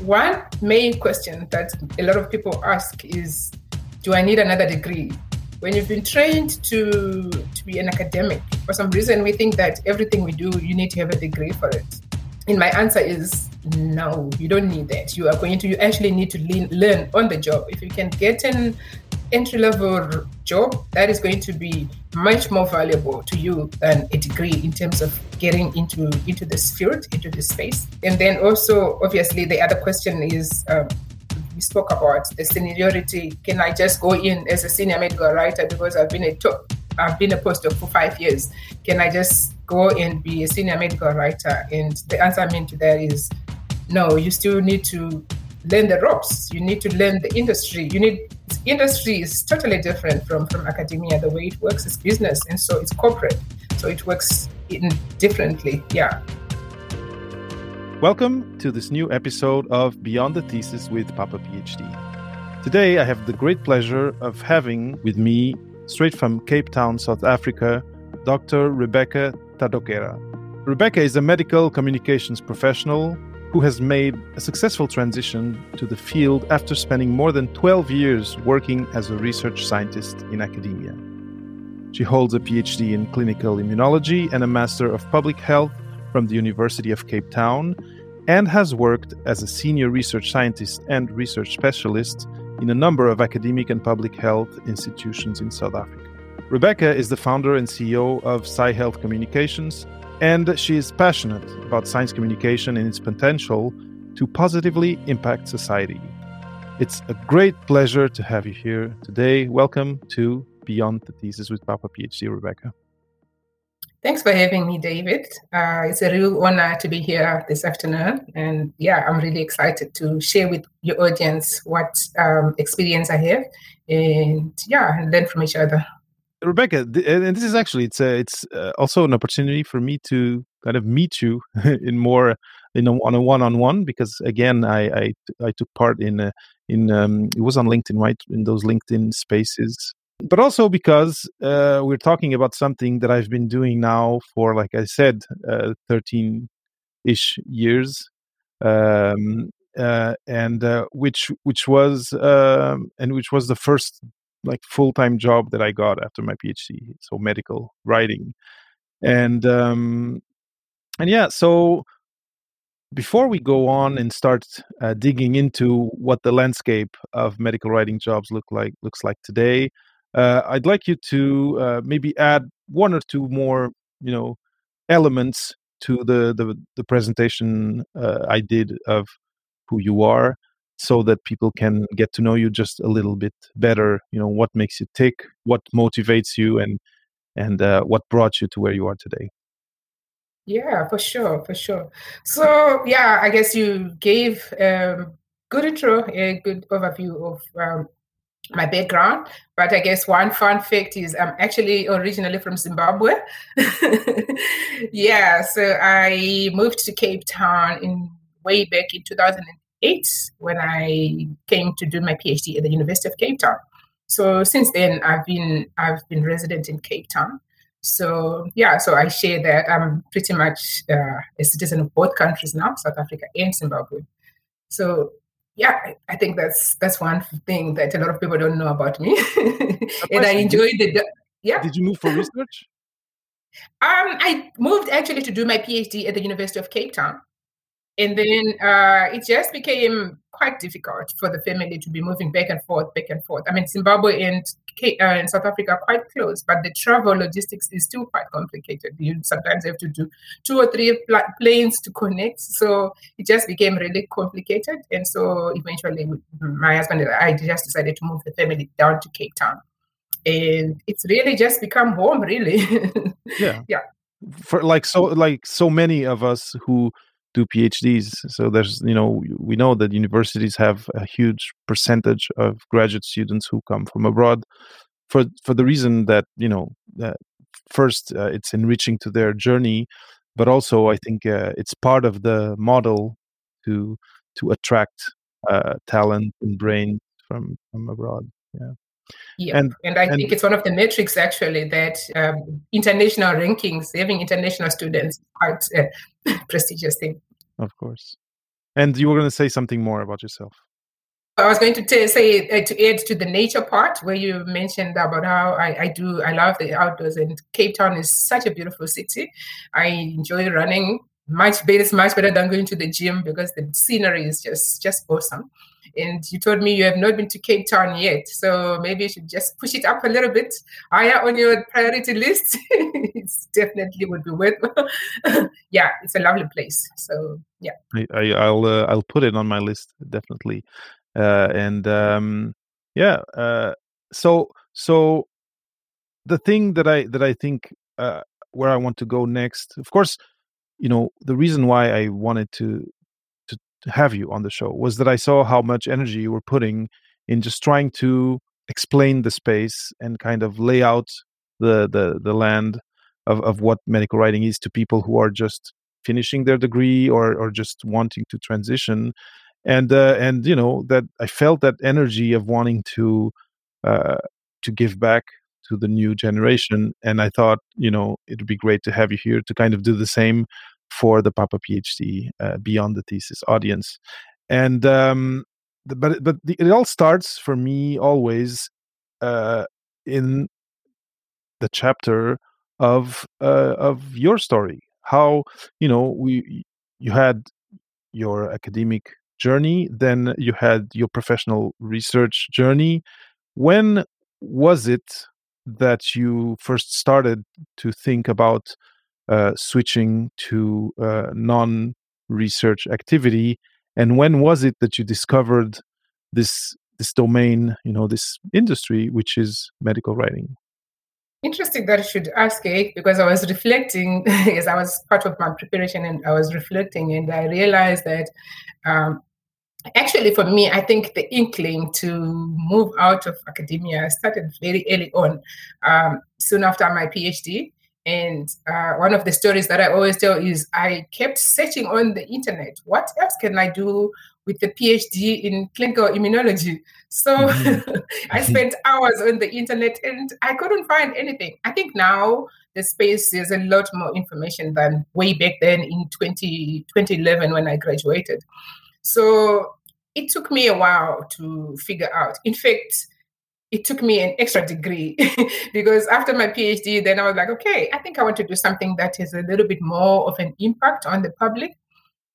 one main question that a lot of people ask is Do I need another degree? When you've been trained to, to be an academic, for some reason we think that everything we do, you need to have a degree for it. And my answer is no, you don't need that. You are going to, you actually need to lean, learn on the job. If you can get an entry level job, that is going to be much more valuable to you than a degree in terms of getting into into this field, into this space. And then also, obviously, the other question is. Um, we spoke about the seniority. Can I just go in as a senior medical writer because I've been a top, I've been a postdoc for five years? Can I just go and be a senior medical writer? And the answer I mean to that is no. You still need to learn the ropes. You need to learn the industry. You need industry is totally different from from academia. The way it works is business, and so it's corporate. So it works in differently. Yeah. Welcome to this new episode of Beyond the Thesis with Papa PhD. Today, I have the great pleasure of having with me, straight from Cape Town, South Africa, Dr. Rebecca Tadokera. Rebecca is a medical communications professional who has made a successful transition to the field after spending more than 12 years working as a research scientist in academia. She holds a PhD in clinical immunology and a Master of Public Health from the University of Cape Town and has worked as a senior research scientist and research specialist in a number of academic and public health institutions in South Africa. Rebecca is the founder and CEO of SciHealth Communications, and she is passionate about science communication and its potential to positively impact society. It's a great pleasure to have you here today. Welcome to Beyond the Thesis with Papa PhD, Rebecca. Thanks for having me, David. Uh, it's a real honor to be here this afternoon. And yeah, I'm really excited to share with your audience what um, experience I have and yeah, and learn from each other. Rebecca, and this is actually it's a, it's uh, also an opportunity for me to kind of meet you in more in a, on a one-on-one because again I I, I took part in a, in um, it was on LinkedIn right in those LinkedIn spaces but also because uh, we're talking about something that I've been doing now for like I said uh, 13 ish years um, uh, and uh, which which was um, and which was the first like full time job that I got after my PhD, so medical writing, and um, and yeah, so before we go on and start uh, digging into what the landscape of medical writing jobs look like looks like today, uh, I'd like you to uh, maybe add one or two more, you know, elements to the the, the presentation uh, I did of who you are so that people can get to know you just a little bit better you know what makes you tick what motivates you and and uh, what brought you to where you are today. Yeah for sure for sure. So yeah i guess you gave um, good intro a good overview of um, my background but i guess one fun fact is i'm actually originally from zimbabwe yeah so i moved to cape town in way back in 2008 when I came to do my PhD at the University of Cape Town. So since then, I've been I've been resident in Cape Town. So yeah, so I share that I'm pretty much uh, a citizen of both countries now, South Africa and Zimbabwe. So yeah, I think that's that's one thing that a lot of people don't know about me, and I enjoy the yeah. Did you move for research? Um, I moved actually to do my PhD at the University of Cape Town. And then uh, it just became quite difficult for the family to be moving back and forth, back and forth. I mean, Zimbabwe and, uh, and South Africa are quite close, but the travel logistics is still quite complicated. You sometimes have to do two or three pl- planes to connect. So it just became really complicated. And so eventually, my husband and I just decided to move the family down to Cape Town. And it's really just become home, really. yeah. Yeah. For like so, like so many of us who do PhDs. So there's, you know, we know that universities have a huge percentage of graduate students who come from abroad, for for the reason that you know, uh, first uh, it's enriching to their journey, but also I think uh, it's part of the model to to attract uh, talent and brain from from abroad. Yeah. Yeah, and, and I and, think it's one of the metrics actually that um, international rankings, having international students, quite a prestigious thing of course. And you were going to say something more about yourself. I was going to t- say uh, to add to the nature part where you mentioned about how I, I do I love the outdoors and Cape Town is such a beautiful city. I enjoy running much better, much better than going to the gym because the scenery is just just awesome. And you told me you have not been to Cape Town yet, so maybe you should just push it up a little bit higher on your priority list. it definitely would be worth. yeah, it's a lovely place. So yeah, I, will uh, I'll put it on my list definitely. Uh, and um, yeah, uh, so so the thing that I that I think uh, where I want to go next, of course, you know, the reason why I wanted to have you on the show was that I saw how much energy you were putting in just trying to explain the space and kind of lay out the the the land of of what medical writing is to people who are just finishing their degree or or just wanting to transition. And uh, and you know that I felt that energy of wanting to uh, to give back to the new generation, and I thought you know it would be great to have you here to kind of do the same for the Papa PhD uh, beyond the thesis audience, and um, but but the, it all starts for me always uh, in the chapter of uh, of your story how you know we you had your academic journey, then you had your professional research journey. When was it that you first started to think about uh, switching to uh, non research activity? And when was it that you discovered this this domain, you know, this industry, which is medical writing? Interesting that you should ask because I was reflecting as I was part of my preparation and I was reflecting and I realized that um, actually for me i think the inkling to move out of academia started very early on um, soon after my phd and uh, one of the stories that i always tell is i kept searching on the internet what else can i do with the phd in clinical immunology so mm-hmm. i spent hours on the internet and i couldn't find anything i think now the space is a lot more information than way back then in 20, 2011 when i graduated so it took me a while to figure out. In fact, it took me an extra degree because after my PhD, then I was like, okay, I think I want to do something that is a little bit more of an impact on the public.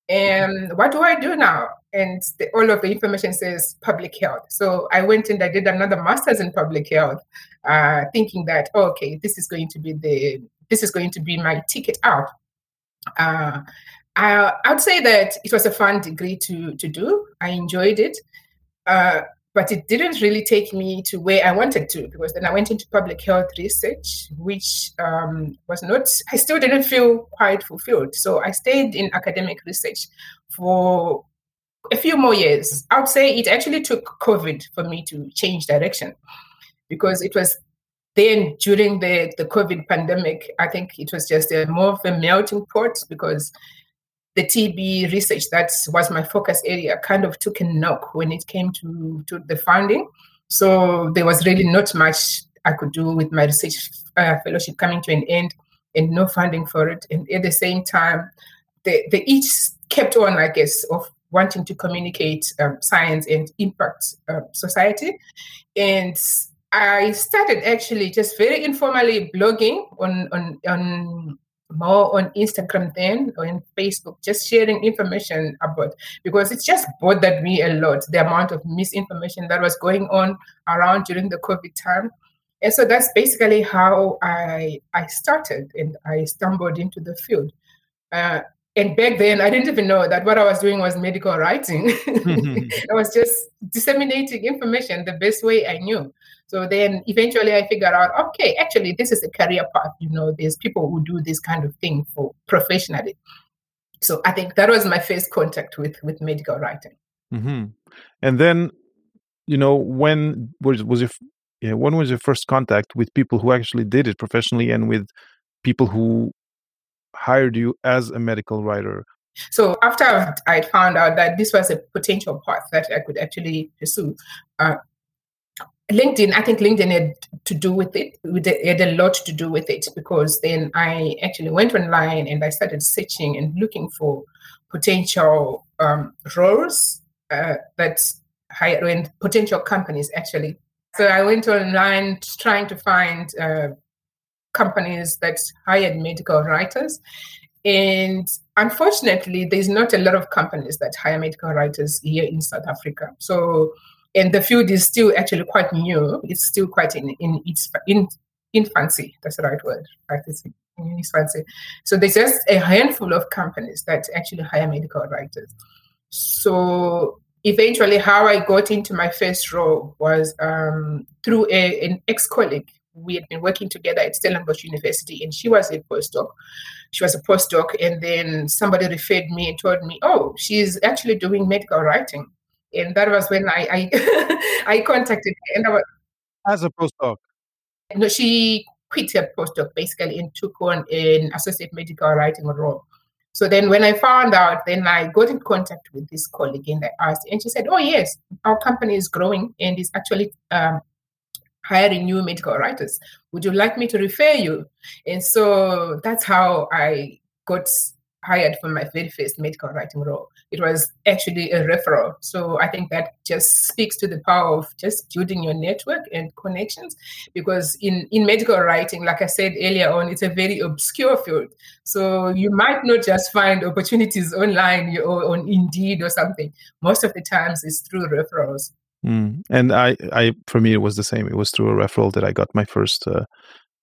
And what do I do now? And the, all of the information says public health. So I went and I did another master's in public health, uh, thinking that oh, okay, this is going to be the this is going to be my ticket out. Uh, I, I would say that it was a fun degree to to do. I enjoyed it, uh, but it didn't really take me to where I wanted to because then I went into public health research, which um, was not. I still didn't feel quite fulfilled. So I stayed in academic research for a few more years. I would say it actually took COVID for me to change direction because it was then during the, the COVID pandemic, I think it was just a more of a melting pot because the TB research that was my focus area kind of took a knock when it came to, to the funding. So there was really not much I could do with my research uh, fellowship coming to an end and no funding for it. And at the same time, they, they each kept on, I guess, of wanting to communicate um, science and impact uh, society. And I started actually just very informally blogging on, on, on more on Instagram then or in Facebook, just sharing information about because it just bothered me a lot the amount of misinformation that was going on around during the COVID time. And so that's basically how I I started and I stumbled into the field. Uh, and back then, I didn't even know that what I was doing was medical writing. I was just disseminating information the best way I knew. So then eventually I figured out, okay, actually, this is a career path. You know, there's people who do this kind of thing for professionally. So I think that was my first contact with with medical writing. Mm-hmm. And then, you know, when was was your yeah, when was your first contact with people who actually did it professionally and with people who hired you as a medical writer? So after I found out that this was a potential path that I could actually pursue, uh, LinkedIn, I think LinkedIn had to do with it. It had a lot to do with it because then I actually went online and I started searching and looking for potential um, roles uh, that hire and potential companies actually. So I went online trying to find uh, companies that hired medical writers. And unfortunately, there's not a lot of companies that hire medical writers here in South Africa. So, and the field is still actually quite new. It's still quite in, in its in infancy. That's the right word, right? It's in infancy. So there's just a handful of companies that actually hire medical writers. So eventually, how I got into my first role was um, through a, an ex-colleague we had been working together at Stellenbosch University, and she was a postdoc. She was a postdoc, and then somebody referred me and told me, "Oh, she's actually doing medical writing," and that was when I I, I contacted her, and I was as a postdoc. No, she quit her postdoc basically and took on an associate medical writing role. So then when I found out, then I got in contact with this colleague and I asked, and she said, Oh, yes, our company is growing and is actually um, hiring new medical writers. Would you like me to refer you? And so that's how I got hired for my very first medical writing role. It was actually a referral. So I think that just speaks to the power of just building your network and connections. Because in, in medical writing, like I said earlier on, it's a very obscure field. So you might not just find opportunities online or on Indeed or something. Most of the times it's through referrals. Mm. And I, I, for me, it was the same. It was through a referral that I got my first, uh,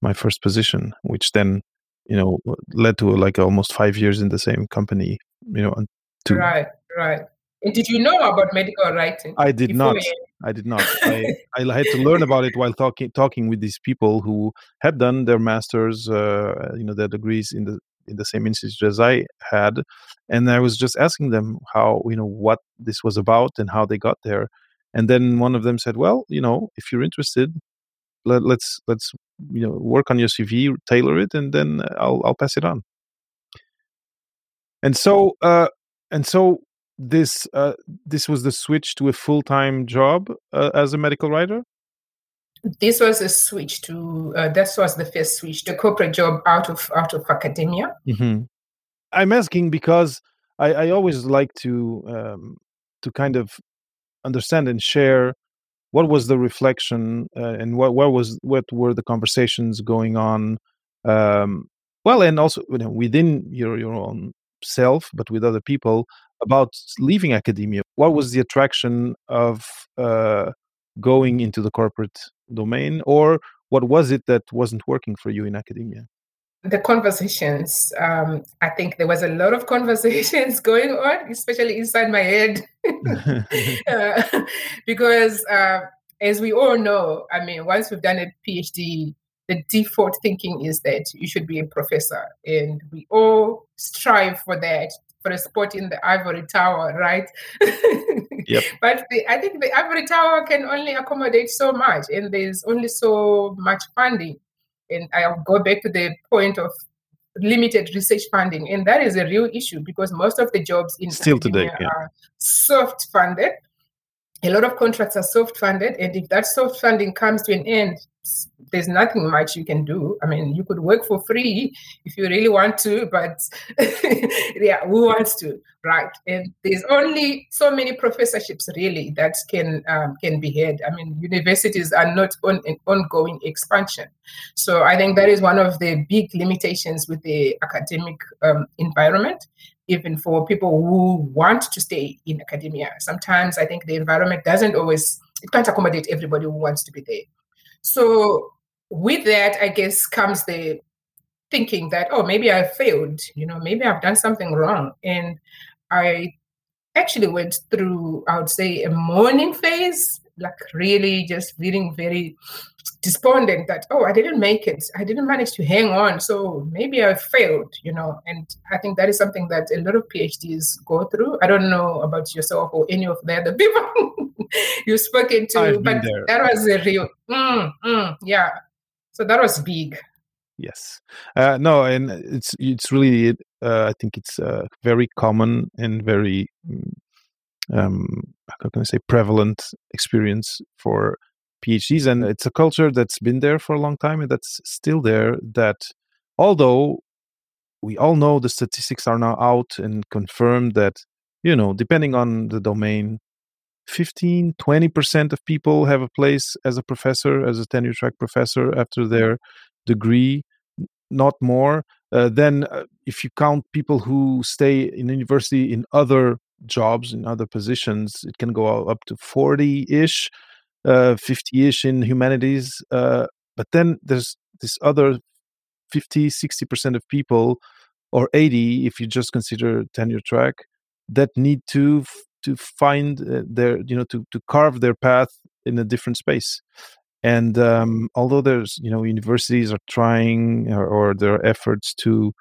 my first position, which then, you know, led to like almost five years in the same company. You know, right, right. And did you know about medical writing? I did not. I did not. I, I had to learn about it while talking talking with these people who had done their masters, uh, you know, their degrees in the in the same institute as I had, and I was just asking them how you know what this was about and how they got there and then one of them said well you know if you're interested let, let's let's you know work on your cv tailor it and then i'll i'll pass it on and so uh and so this uh this was the switch to a full-time job uh, as a medical writer this was a switch to uh, that was the first switch the corporate job out of out of academia mm-hmm. i'm asking because i i always like to um to kind of understand and share what was the reflection uh, and what what was what were the conversations going on um, well and also you know, within your your own self but with other people about leaving academia. What was the attraction of uh, going into the corporate domain or what was it that wasn't working for you in academia? The conversations um, i think there was a lot of conversations going on especially inside my head. Uh, because uh, as we all know i mean once we've done a phd the default thinking is that you should be a professor and we all strive for that for a spot in the ivory tower right yep. but the, i think the ivory tower can only accommodate so much and there's only so much funding and I'll go back to the point of limited research funding, and that is a real issue because most of the jobs in still today yeah. are soft funded. A lot of contracts are soft funded, and if that soft funding comes to an end, there's nothing much you can do. I mean, you could work for free if you really want to, but yeah, who wants to, right? And there's only so many professorships really that can um, can be had. I mean, universities are not on an ongoing expansion, so I think that is one of the big limitations with the academic um, environment. Even for people who want to stay in academia, sometimes I think the environment doesn't always it can't accommodate everybody who wants to be there. So with that, I guess comes the thinking that, oh, maybe I failed, you know, maybe I've done something wrong. And I actually went through, I would say, a mourning phase, like really just feeling very despondent that, oh, I didn't make it. I didn't manage to hang on. So maybe I failed, you know. And I think that is something that a lot of PhDs go through. I don't know about yourself or any of the other people you've spoken to, but that was a real, mm, mm, yeah. So that was big. Yes. Uh, no, and it's it's really uh, I think it's uh, very common and very mm, um, how can I say prevalent experience for PhDs, and it's a culture that's been there for a long time and that's still there. That although we all know the statistics are now out and confirmed that you know depending on the domain 15 20% of people have a place as a professor as a tenure track professor after their degree not more. Uh, then uh, if you count people who stay in university in other jobs in other positions it can go up to 40ish uh, 50ish in humanities uh, but then there's this other 50 60% of people or 80 if you just consider tenure track that need to to find uh, their you know to to carve their path in a different space. And um, although there's you know universities are trying or, or there are efforts to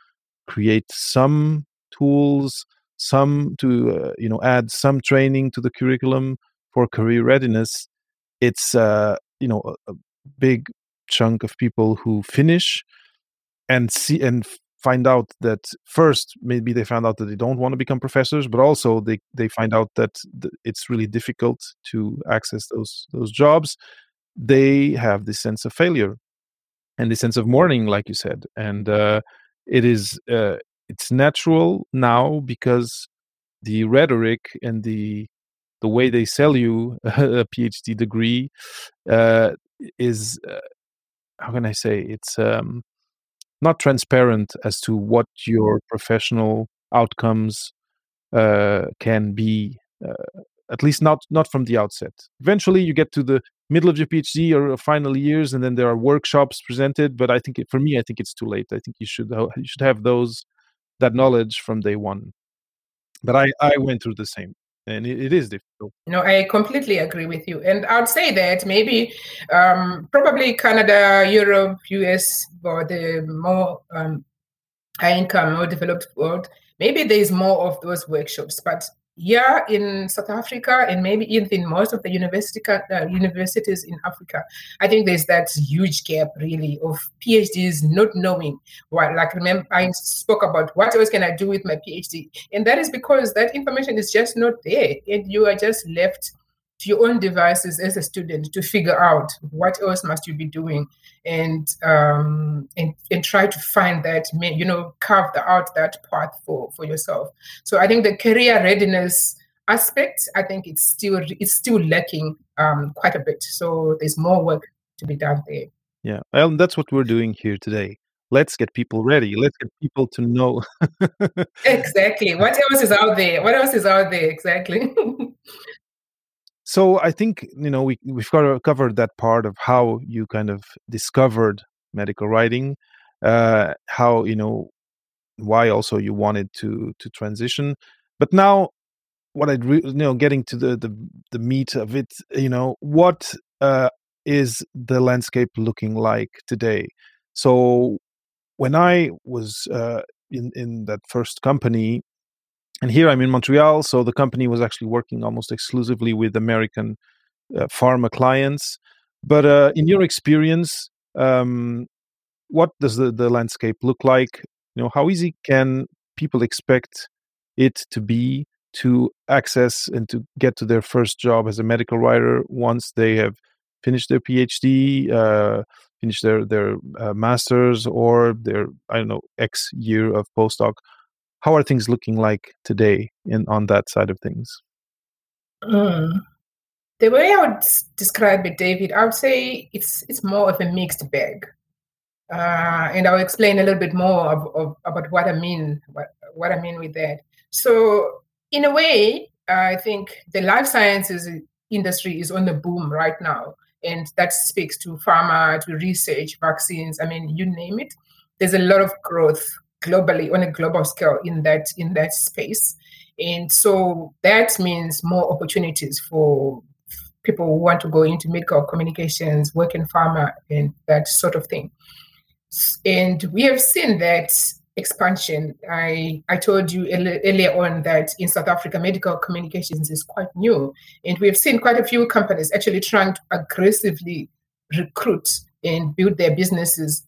create some tools some to uh, you know add some training to the curriculum for career readiness it's uh, you know a, a big chunk of people who finish and see and find out that first maybe they found out that they don't want to become professors but also they they find out that it's really difficult to access those those jobs they have this sense of failure and this sense of mourning like you said. And uh, it is uh, it's natural now because the rhetoric and the the way they sell you a phd degree uh, is uh, how can i say? It's um, not transparent as to what your professional outcomes uh, can be uh, at least not not from the outset. Eventually you get to the middle of your phd or final years and then there are workshops presented but i think it, for me i think it's too late. I think you should you should have those that knowledge from day one. But i i went through the same and it, it is difficult. No, I completely agree with you, and I'd say that maybe, um, probably Canada, Europe, US, or the more um, high income, more developed world, maybe there is more of those workshops. But yeah, in South Africa and maybe even in most of the university, uh, universities in Africa, I think there's that huge gap really of PhDs not knowing what. Like remember, I spoke about what else can I do with my PhD, and that is because that information is just not there, and you are just left to your own devices as a student to figure out what else must you be doing and um, and, and try to find that you know carve out that path for for yourself. So i think the career readiness aspect i think it's still it's still lacking um, quite a bit. So there's more work to be done there. Yeah well that's what we're doing here today. Let's get people ready. Let's get people to know. Exactly. What else is out there? What else is out there? Exactly so I think you know we we've got covered that part of how you kind of discovered medical writing, uh, how you know why also you wanted to to transition, but now what I'd re- you know getting to the the the meat of it, you know what uh, is the landscape looking like today? So when I was uh, in in that first company, and here I'm in Montreal, so the company was actually working almost exclusively with American uh, pharma clients. But uh, in your experience, um, what does the, the landscape look like? You know, how easy can people expect it to be to access and to get to their first job as a medical writer once they have finished their PhD, uh, finished their their uh, masters, or their I don't know X year of postdoc? How are things looking like today in on that side of things? Mm. The way I would describe it, David, I would say it's it's more of a mixed bag, uh, and I'll explain a little bit more of, of, about what I mean what what I mean with that. So, in a way, I think the life sciences industry is on the boom right now, and that speaks to pharma, to research, vaccines. I mean, you name it. There's a lot of growth globally on a global scale in that in that space. And so that means more opportunities for people who want to go into medical communications work in pharma and that sort of thing. And we have seen that expansion. I i told you earlier on that in south africa medical communications is quite new. And we have seen quite a few companies actually trying to aggressively recruit and build their businesses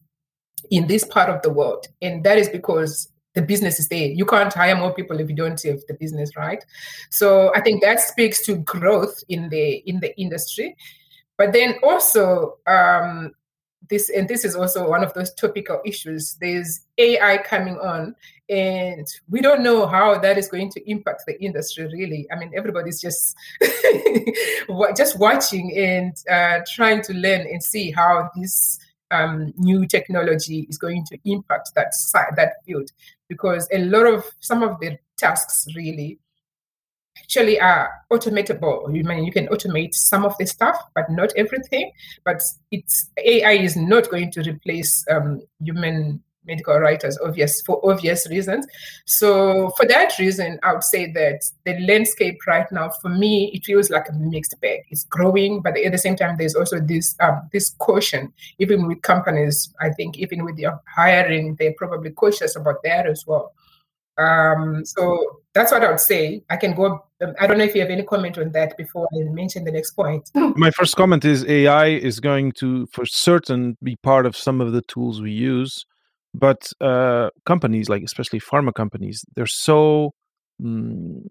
in this part of the world. And that is because the business is there. You can't hire more people if you don't have the business, right? So I think that speaks to growth in the in the industry. But then also um, this and this is also one of those topical issues there's ai coming on and we don't know how that is going to impact the industry really i mean everybody's just just watching and uh, trying to learn and see how this um, new technology is going to impact that side that field because a lot of some of the tasks really actually are automatable. You mean you can automate some of the stuff, but not everything. But it's AI is not going to replace um, human medical writers, obvious for obvious reasons. So for that reason, I would say that the landscape right now, for me, it feels like a mixed bag. It's growing, but at the same time, there's also this um, this caution. Even with companies, I think even with their hiring, they're probably cautious about that as well. Um, so that's what I would say. I can go. Um, I don't know if you have any comment on that before I mention the next point. My first comment is AI is going to, for certain, be part of some of the tools we use, but uh, companies like especially pharma companies, they're so mm,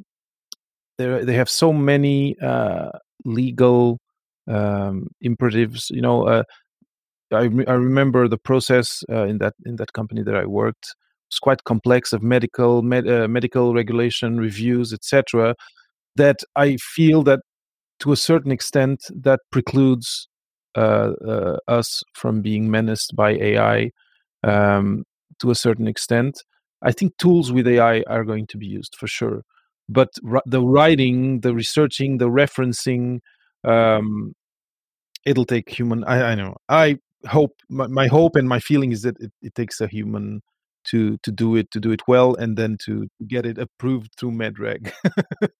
they they have so many uh, legal um, imperatives. You know, uh, I I remember the process uh, in that in that company that I worked it's quite complex of medical med, uh, medical regulation reviews etc that i feel that to a certain extent that precludes uh, us from being menaced by ai um, to a certain extent. I think tools with ai are going to be used for sure but the writing the researching the referencing um, it'll take human I, I know. I hope my, my hope and my feeling is that it, it takes a human to to do it to do it well and then to get it approved through medreg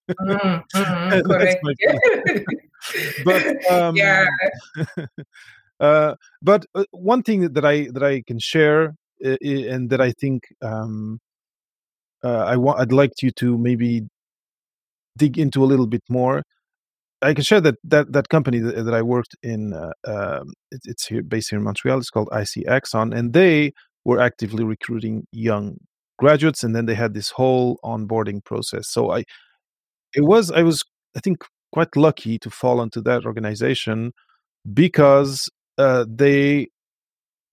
mm, mm, correct. but um, yeah uh, but uh, one thing that i that i can share uh, and that i think um, uh, i want i'd like you to maybe dig into a little bit more I can share that that that company that, that I worked in. Um, it, it's here based here in Montreal. It's called IC Axon, and they were actively recruiting young graduates and then they had this whole onboarding process so i it was i was i think quite lucky to fall into that organization because uh, they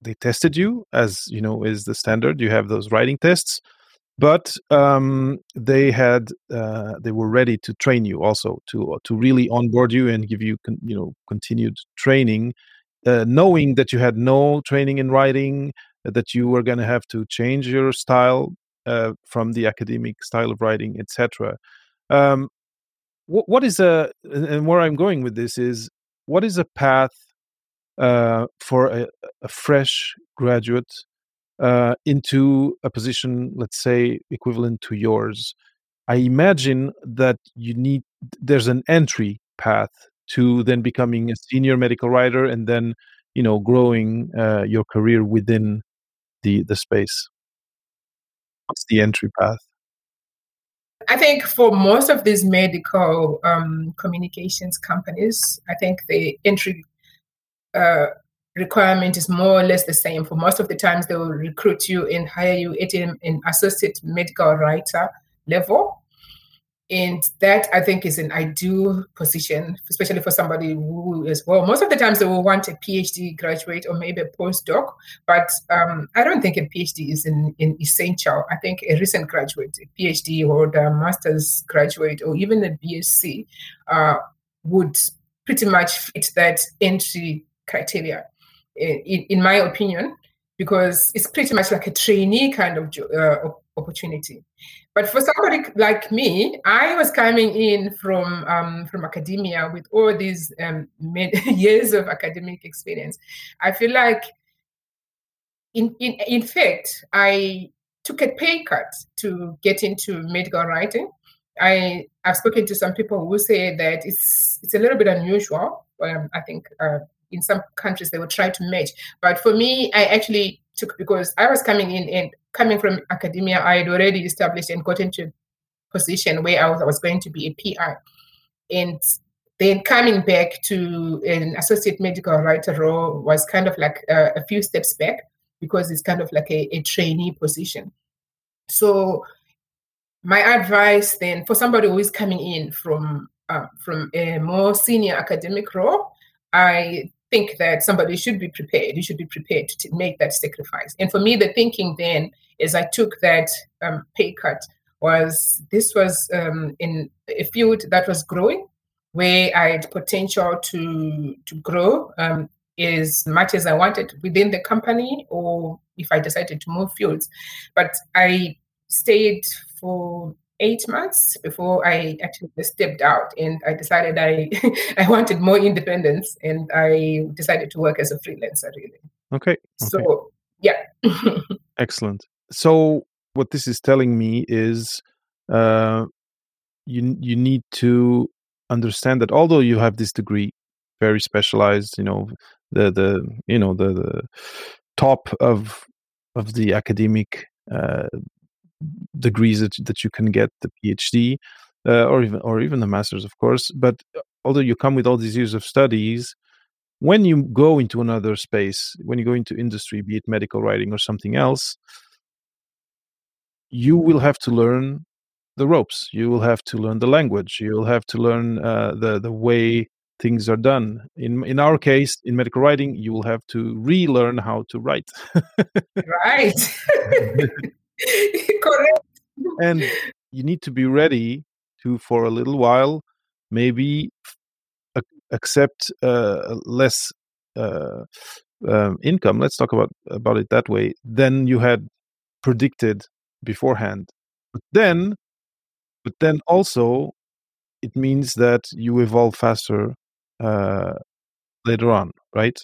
they tested you as you know is the standard you have those writing tests but um, they had uh, they were ready to train you also to to really onboard you and give you con- you know continued training uh, knowing that you had no training in writing that you were going to have to change your style uh, from the academic style of writing, etc. Um, what, what is a and where I'm going with this is what is a path uh, for a, a, fresh graduate uh, into a position, let's say, equivalent to yours? I imagine that you need there's an entry path to then becoming a senior medical writer and then you know growing uh, your career within the the space? What's the entry path? I think for most of these medical um, communications companies, I think the entry uh, requirement is more or less the same. For most of the times, they will recruit you and hire you at an associate medical writer level. And that i think is an ideal position especially for somebody who as well most of the times they will want a phd graduate or maybe a postdoc. But um, i don't think a phd is an, an, essential. I think a recent graduate a phd or a master's graduate or even a bsc uh, would pretty much fit that entry criteria in, in, my opinion because it's pretty much like a trainee kind of uh, opportunity. But for somebody like me, I was coming in from um, from academia with all these um, years of academic experience. I feel like, in, in in fact, I took a pay cut to get into medical writing. I have spoken to some people who say that it's it's a little bit unusual. Um, I think uh, in some countries they will try to match, but for me, I actually took because I was coming in and coming from academia, I had already established and got into a position where I was, I was going to be a PI. And then coming back to an associate medical writer role was kind of like a, a few steps back because it's kind of like a, a trainee position. So my advice then for somebody who is coming in from uh, from a more senior academic role, I think that somebody should be prepared. You should be prepared to make that sacrifice. And for me, the thinking then, is I took that um, pay cut, was this was um, in a field that was growing, where I had potential to to grow um, as much as I wanted within the company, or if I decided to move fields. But I stayed for eight months before I actually stepped out and I decided I I wanted more independence and I decided to work as a freelancer really. Okay. okay. So yeah. Excellent. So what this is telling me is uh, you you need to understand that although you have this degree very specialized you know the the you know the, the top of of the academic uh, degrees that, that you can get the phd uh, or even or even the masters of course but although you come with all these years of studies when you go into another space when you go into industry be it medical writing or something else you will have to learn the ropes. You will have to learn the language. You will have to learn uh, the the way things are done. In in our case in medical writing you will have to relearn how to write. Right correct. And you need to be ready to for a little while maybe accept uh, less uh, um, income let's talk about about it that way than you had predicted beforehand. But then but then also it means that you evolve faster uh, later on right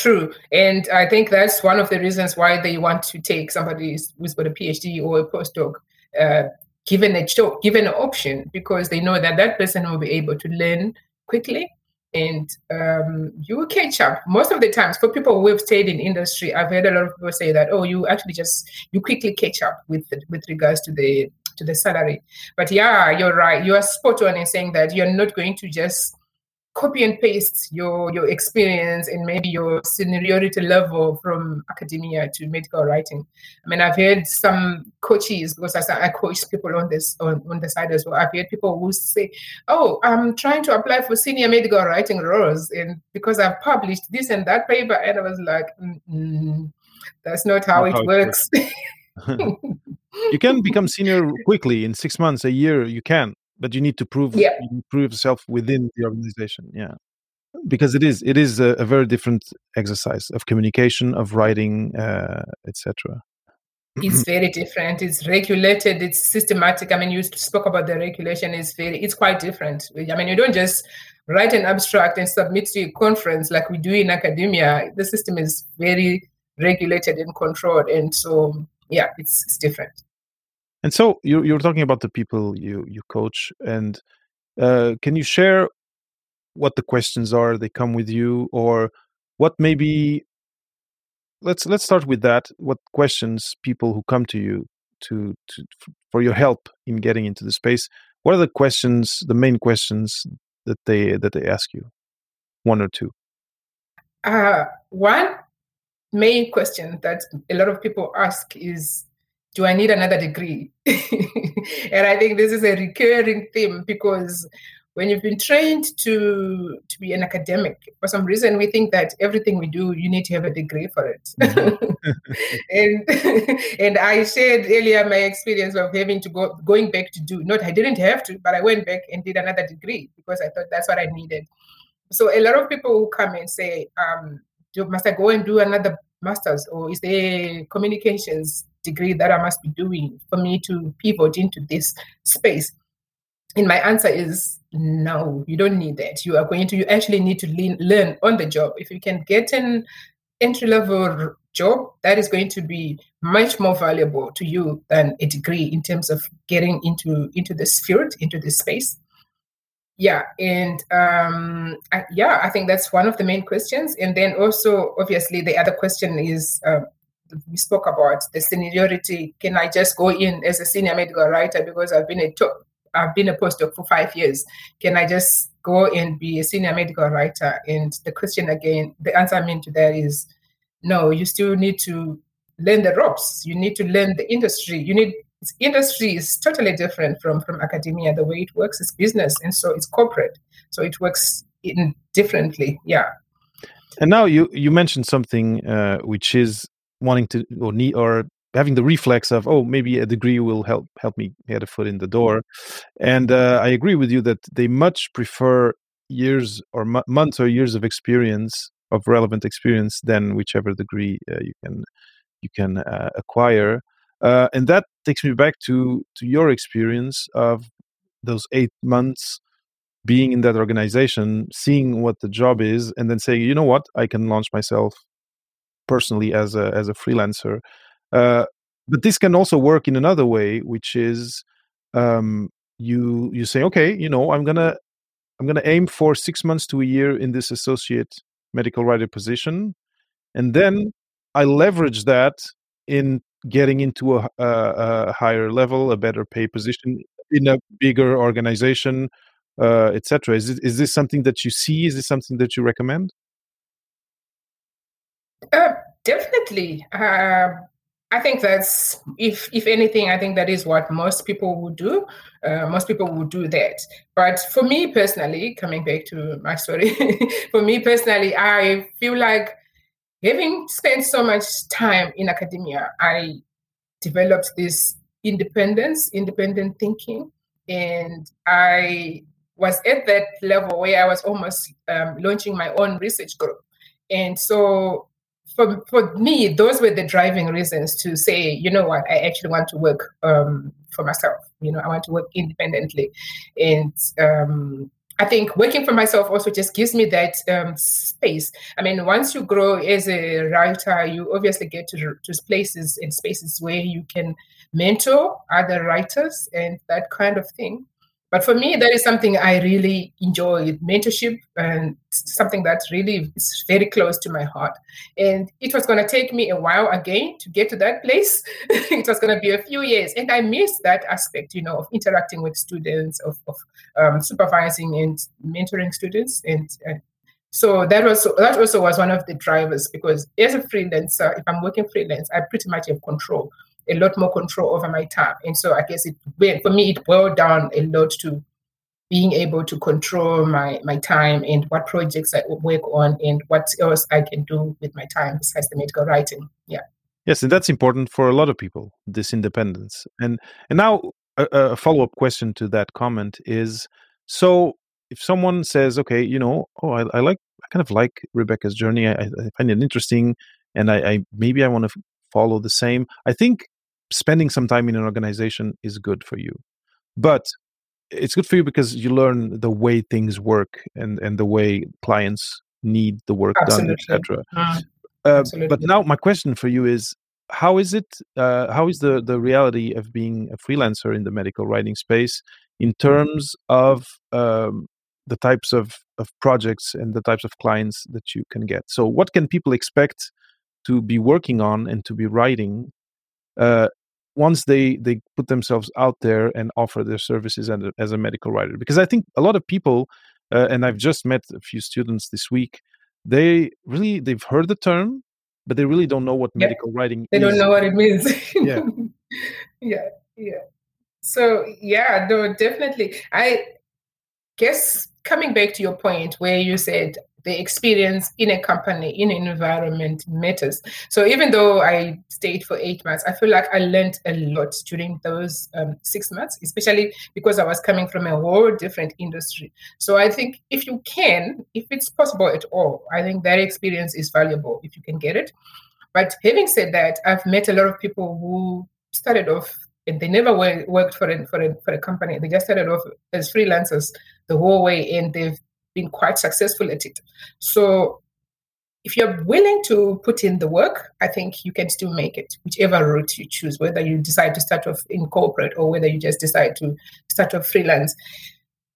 True. And I think that's one of the reasons why they want to take somebody who's got a PhD or a postdoc, uh, given a cho- given an option, because they know that that person will be able to learn quickly and um, you will catch up. Most of the times, for people who have stayed in industry, I've heard a lot of people say that, oh, you actually just you quickly catch up with with regards to the to the salary. But yeah, you're right. You are spot on in saying that you're not going to just copy and paste your your experience and maybe your seniority level from academia to medical writing. I mean, I've heard some coaches because I, I coach people on this on, on the side as well. I've heard people who say, "Oh, I'm trying to apply for senior medical writing roles, and because I've published this and that paper," and I was like, mm, "That's not how, not it, how works." it works. you can become senior quickly in six months, a year. You can but you need to prove yeah. prove yourself within the organization yeah. Because it is it is a, a very different exercise of communication of writing uh, etc it's very different. It's regulated. It's systematic. I mean you spoke about the regulation. Is very it's quite different. I mean you don't just write an abstract and submit to a conference like we do in academia. The system is very regulated and controlled. And so yeah it's, it's different and so you you're talking about the people you you coach, and uh, can you share what the questions are they come with you, or what maybe? Let's let's start with that. What questions people who come to you to to for your help in getting into the space? What are the questions, the main questions that they that they ask you? One or two. Uh, one main question that a lot of people ask is do I need another degree? and I think this is a recurring theme because when you've been trained to to be an academic, for some reason we think that everything we do, you need to have a degree for it. Mm-hmm. and and I shared earlier my experience of having to go going back to do not I didn't have to, but I went back and did another degree because I thought that's what I needed. So a lot of people who come and say, um, must I go and do another master's or is there communications degree that I must be doing for me to pivot into this space? And my answer is no, you don't need that. You are going to, you actually need to lean, learn on the job. If you can get an entry level job, that is going to be much more valuable to you than a degree in terms of getting into into this field, into this space. Yeah, and um, I, yeah, I think that's one of the main questions. And then also, obviously, the other question is uh, we spoke about the seniority. Can I just go in as a senior medical writer because I've been a top, I've been a postdoc for five years? Can I just go and be a senior medical writer? And the question again, the answer I mean to that is no. You still need to learn the ropes. You need to learn the industry. You need industry is totally different from from academia. The way it works is business, and so it's corporate. So it works in differently. Yeah. And now you you mentioned something uh, which is wanting to or need or having the reflex of oh maybe a degree will help help me get a foot in the door. And uh, i agree with you that they much prefer years or m- months or years of experience of relevant experience than whichever degree uh, you can you can uh, acquire. Uh, and that takes me back to to your experience of those eight months being in that organization seeing what the job is and then saying you know what? I can launch myself personally as a as a freelancer uh, but this can also work in another way, which is um, you you say, okay, you know, I'm gonna I'm gonna aim for six months to a year in this associate medical writer position, and then I leverage that in getting into a, a, a higher level, a better pay position in a bigger organization, uh, etc. Is it, is this something that you see? Is this something that you recommend? Uh, definitely. Uh, I think that's if if anything, I think that is what most people would do. Uh, most people would do that. But for me personally, coming back to my story, for me personally, I feel like having spent so much time in academia, I developed this independence, independent thinking, and I was at that level where I was almost um, launching my own research group. And so for, for me, those were the driving reasons to say, you know what, I actually want to work um, for myself. You know, I want to work independently. And um, I think working for myself also just gives me that um, space. I mean, once you grow as a writer, you obviously get to, to places and spaces where you can mentor other writers and that kind of thing. But for me, that is something I really enjoy mentorship and something that really is very close to my heart. And it was going to take me a while again to get to that place. it was going to be a few years. And I missed that aspect, you know, of interacting with students, of, of um, supervising and mentoring students. And, and so that was that also was one of the drivers because as a freelancer, if I'm working freelance, I pretty much have control a lot more control over my time. And so I guess it for me it boiled down a lot to being able to control my my time and what projects I work on and what else I can do with my time besides the medical writing. Yeah. Yes, and that's important for a lot of people. This independence, and and now a, a follow up question to that comment is: so if someone says, okay, you know, oh, I, I like, I kind of like Rebecca's journey. I, I find it interesting, and I, I maybe I want to follow the same. I think spending some time in an organization is good for you. But it's good for you because you learn the way things work and, and the way clients need the work Absolutely. done, etc. Uh, uh, but now my question for you is how is it uh, how is the the reality of being a freelancer in the medical writing space in terms of um, the types of, of projects and the types of clients that you can get so what can people expect to be working on and to be writing uh, once they they put themselves out there and offer their services as a, as a medical writer. Because i think a lot of people uh, and i've just met a few students this week they really they've heard the term but they really don't know what yeah. medical writing they is. don't know what it means. Yeah. Yeah yeah. So yeah no definitely. I guess coming back to your point where you said the experience in a company, in an environment matters. So even though I stayed for eight months, I feel like I learned a lot during those um, six months, especially because I was coming from a whole different industry. So I think if you can, if it's possible at all, I think that experience is valuable if you can get it. But having said that, I've met a lot of people who started off and they never worked for a, for a, for a company. They just started off as freelancers the whole way, and they've been quite successful at it. So if you're willing to put in the work, I think you can still make it, whichever route you choose, whether you decide to start off in corporate or whether you just decide to start off freelance.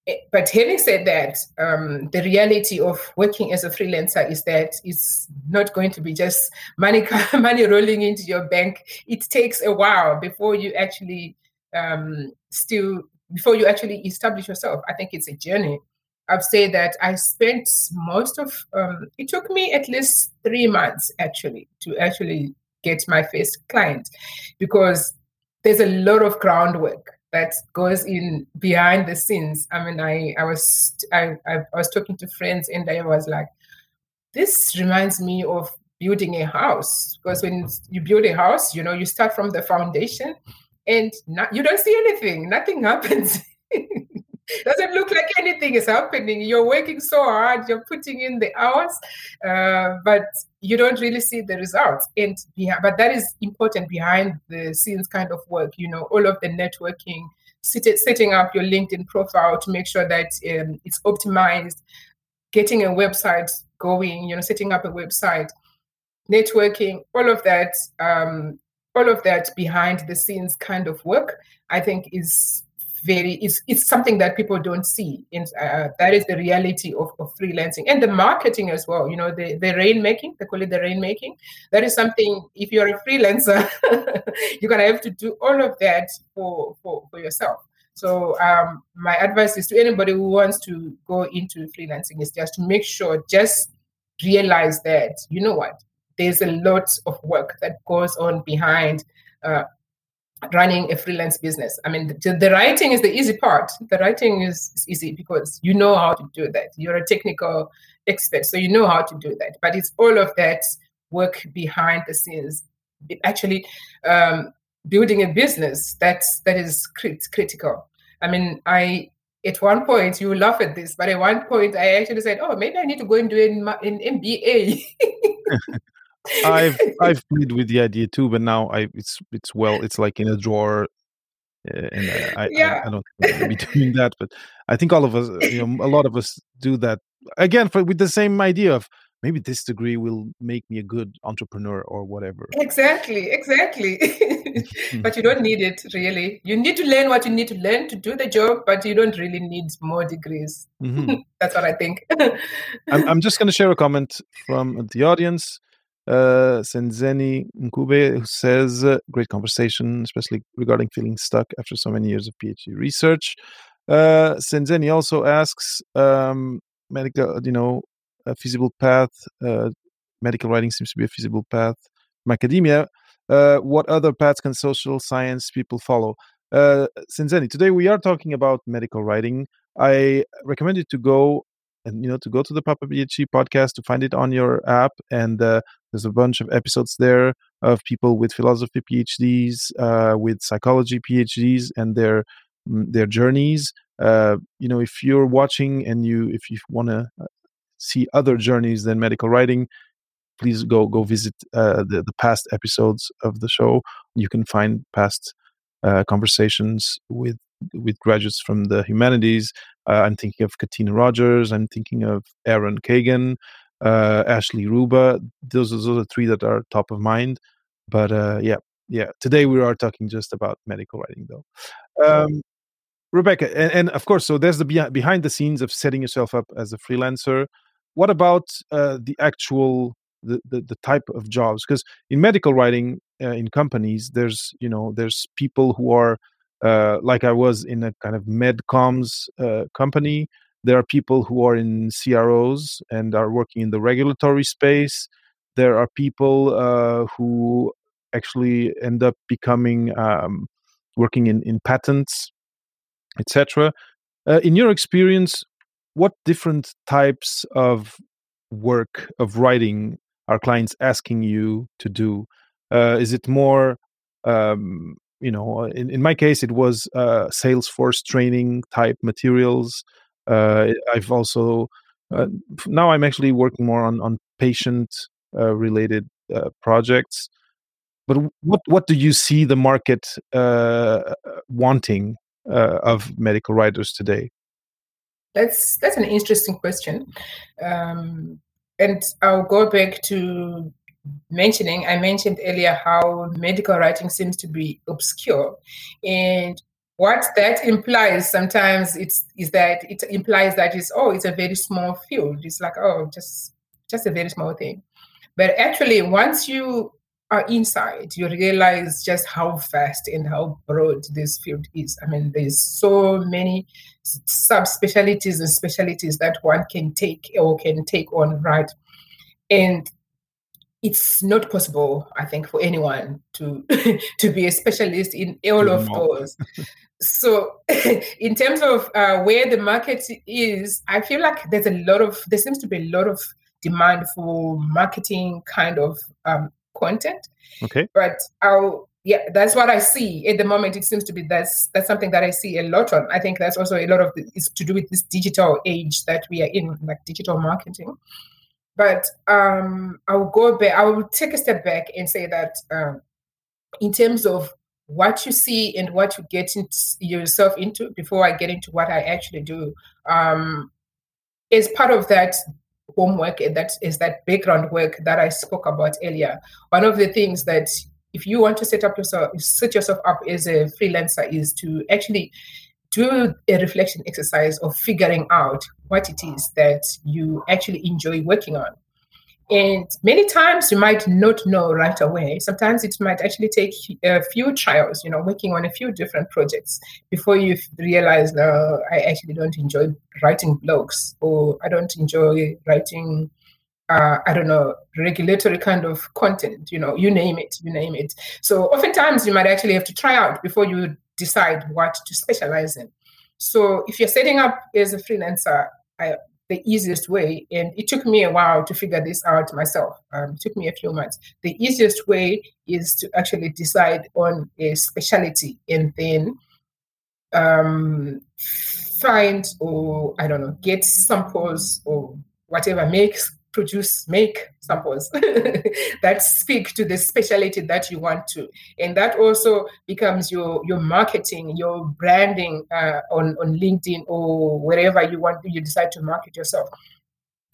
Eh, but having said that, um, the reality of working as a freelancer is that it's not going to be just money money rolling into your bank. It takes a while before you actually um, still before you actually establish yourself. I think it's a journey. I've said that I spent most of um, it took me at least three months actually to actually get my first client because there's a lot of groundwork that goes in behind the scenes. I mean, I I was I I was talking to friends and I was like, this reminds me of building a house because when you build a house, you know, you start from the foundation and not, you don't see anything, nothing happens. Doesn't look like anything is happening. You're working so hard, you're putting in the hours, uh, but you don't really see the results. And yeah, but that is important behind the scenes kind of work. You know, all of the networking, setting up your LinkedIn profile to make sure that um, it's optimized, getting a website going. You know, setting up a website, networking, all of that. Um, all of that behind the scenes kind of work, I think is very it's it's something that people don't see and uh, that is the reality of, of freelancing. And the marketing as well you know the the rainmaking they call it the rainmaking. That is something if you're a freelancer you're gonna have to do all of that for for, for yourself. So um, my advice is to anybody who wants to go into freelancing is just to make sure just realize that you know what? There's a lot of work that goes on behind uh, running a freelance business. I mean, the, the, writing is the easy part. The writing is, is easy because you know how to do that. You're a technical expert, so you know how to do that. But it's all of that work behind the scenes. Actually, um, building a business that's that is crit- critical. I mean, I at one point you laugh at this, but at one point I actually said, "Oh, maybe I need to go and do in, in MBA." I've I've played with the idea too, but now I it's it's well, it's like in a drawer, uh, and I, yeah. I, I don't think I'm be doing that. But I think all of us, you know, a lot of us do that again for with the same idea of maybe this degree will make me a good entrepreneur or whatever. Exactly, exactly. but you don't need it really. You need to learn what you need to learn to do the job, but you don't really need more degrees. Mm-hmm. That's what I think. I'm, I'm just going to share a comment from the audience uh, Senzeni Ncube, who says, uh, great conversation, especially regarding feeling stuck after so many years of PhD research. Uh, Senzeni also asks, um, medical, you know, a feasible path, uh, medical writing seems to be a feasible path from academia. Uh, what other paths can social science people follow? Uh, Senzeni, today we are talking about medical writing. I recommend you to go and you know to go to the Papa PhD podcast to find it on your app and uh, there's a bunch of episodes there of people with philosophy PhDs, uh, with psychology PhDs, and their mm, their journeys. Uh, you know, if you're watching and you if you want to uh, see other journeys than medical writing, please go go visit uh, the the past episodes of the show. You can find past uh, conversations with with graduates from the humanities. Uh, I'm thinking of Katina Rogers. I'm thinking of Aaron Kagan uh, Ashley Ruba. Those, those are the three that are top of mind. But uh, yeah, yeah. Today we are talking just about medical writing, though. Um, Rebecca, and, and, of course, so there's the behind the scenes of setting yourself up as a freelancer. What about uh, the actual the, the, the type of jobs? Because in medical writing, uh, in companies, there's you know there's people who are uh, like I was in a kind of medcomms uh, company there are people who are in CROs and are working in the regulatory space. There are people uh, who actually end up becoming um, working in, in patents, etc. Uh, in your experience, what different types of work of writing are clients asking you to do? Uh, is it more um, you know in, in my case it was uh, salesforce training type materials uh, I've also uh, now I'm actually working more on on patient uh, related uh, projects. But what what do you see the market uh, wanting uh, of medical writers today? That's that's an interesting question, um, and I'll go back to mentioning I mentioned earlier how medical writing seems to be obscure, and what that implies sometimes it's is that it implies that it's oh it's a very small field. It's like oh just just a very small thing. But actually once you are inside you realize just how vast and how broad this field is. I mean there's so many subspecialties and specialties that one can take or can take on right? And it's not possible, I think, for anyone to to be a specialist in all of those. so, in terms of uh, where the market is, I feel like there's a lot of there seems to be a lot of demand for marketing kind of um, content. Okay. But I'll yeah, that's what I see at the moment. It seems to be that's that's something that I see a lot on. I think that's also a lot of the, is to do with this digital age that we are in, like digital marketing. But um, I'll go back. I will take a step back and say that um, in terms of what you see and what you get yourself into before I get into what I actually do, um, is part of that homework and that is that background work that I spoke about earlier. One of the things that if you want to set up yourself set yourself up as a freelancer is to actually do a reflection exercise of figuring out what it is that you actually enjoy working on and many times you might not know right away. Sometimes it might actually take a few trials, you know, working on a few different projects before you realize, no, I actually don't enjoy writing blogs or I don't enjoy writing uh, I don't know, regulatory kind of content, you know, you name it, you name it. So oftentimes you might actually have to try out before you decide what to specialize in. So if you're setting up as a freelancer, I, the easiest way, and it took me a while to figure this out myself. Um, took me a few months. The easiest way is to actually decide on a specialty and then um, find or I don't know, get samples or whatever makes produce, make samples that speak to the specialty that you want to. And that also becomes your, your marketing, your branding uh, on, on LinkedIn or wherever you want, you decide to market yourself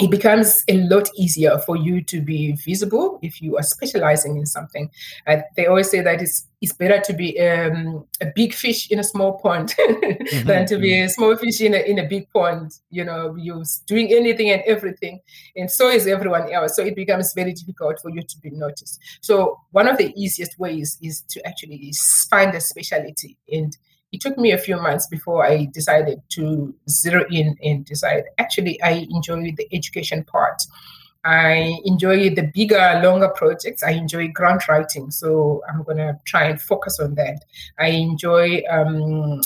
it becomes a lot easier for you to be visible if you are specializing in something. Uh, they always say that it's it's better to be um, a big fish in a small pond mm-hmm. than to be mm-hmm. a small fish in a in a big pond. You know, you're doing anything and everything, and so is everyone else. So it becomes very difficult for you to be noticed. So one of the easiest ways is to actually find a specialty and it took me a few months before I decided to zero in and decide actually I enjoy the education part. I enjoy the bigger, longer projects. I enjoy grant writing, so I'm gonna try and focus on that. I enjoy um,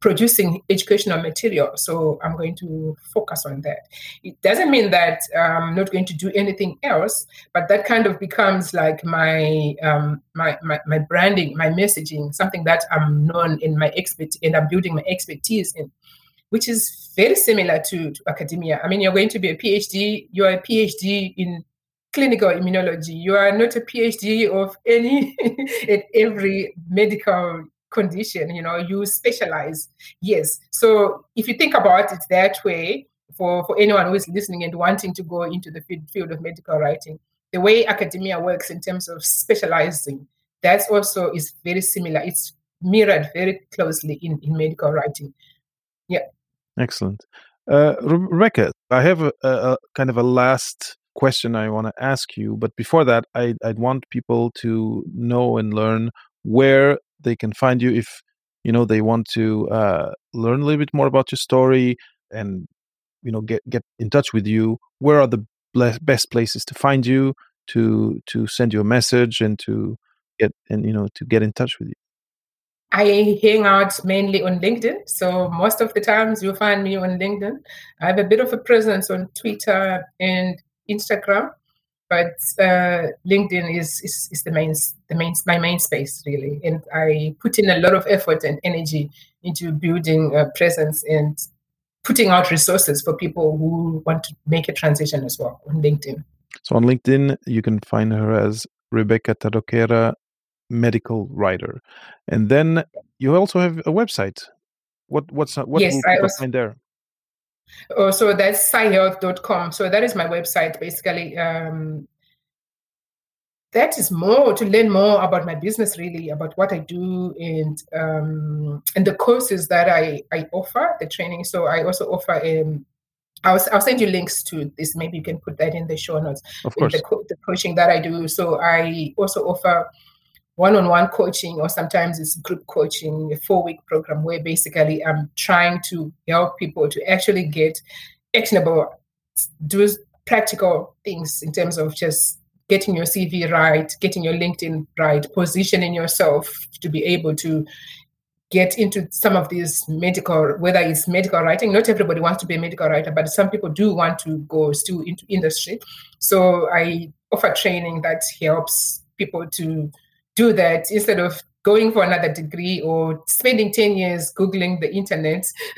producing educational material. So I'm going to focus on that. It doesn't mean that I'm not going to do anything else, but that kind of becomes like my um, my, my, my branding, my messaging, something that I'm known in my expert and I'm building my expertise in, which is very similar to, to academia. I mean, you're going to be a PhD. You are a PhD in clinical immunology. You are not a PhD of any at every medical condition you know you specialize. Yes. So if you think about it that way for for anyone who is listening and wanting to go into the field of medical writing the way academia works in terms of specializing that also is very similar. It's mirrored very closely in, in medical writing. Yeah. Excellent. Uh, rebecca i have a, a, kind of a last question i want to ask you but before that I, i'd want people to know and learn where they can find you if you know they want to uh, learn a little bit more about your story and you know get get in touch with you where are the best places to find you to to send you a message and to get and you know to get in touch with you I hang out mainly on LinkedIn. So most of the times you'll find me on LinkedIn. I have a bit of a presence on Twitter and Instagram but uh, LinkedIn is, is is the main the main my main space really, and I put in a lot of effort and energy into building a presence and putting out resources for people who want to make a transition as well on LinkedIn. So on LinkedIn, you can find her as Rebecca Tadokera, medical writer, and then you also have a website. What what's what yes, will find there? Oh, so that's scihealth.com. So that is my website basically. Um, that is more to learn more about my business, really, about what I do and um, and the courses that I, I offer, the training. So I also offer um, I'll, I'll send you links to this. Maybe you can put that in the show notes. Of course. The, the coaching that I do. So I also offer one-on-one coaching or sometimes it's group coaching a four-week program where basically i'm trying to help people to actually get actionable do practical things in terms of just getting your cv right getting your linkedin right positioning yourself to be able to get into some of these medical, whether it's medical writing. Not everybody wants to be a medical writer, but some people do want to go still into industry. So I offer training that helps people to do that instead of going for another degree or spending 10 years googling the internet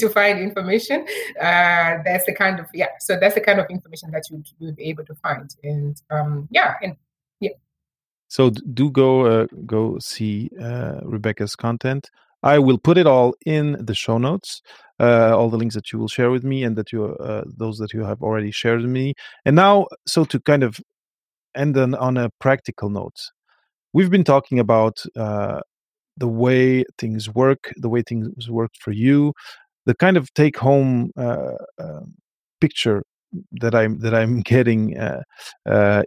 to find information. Uh, that's the kind of yeah so that's the kind of information that you would be able to find. And um, yeah and yeah. So do go uh, go see uh, rebecca's content. I will put it all in the show notes uh, all the links that you will share with me and that you uh, those that you have already shared with me. And now so to kind of end on, on a practical note we've been talking about uh, the way things work, the way things work for you, the kind of take home uh, uh, picture that I'm that I'm getting uh, uh,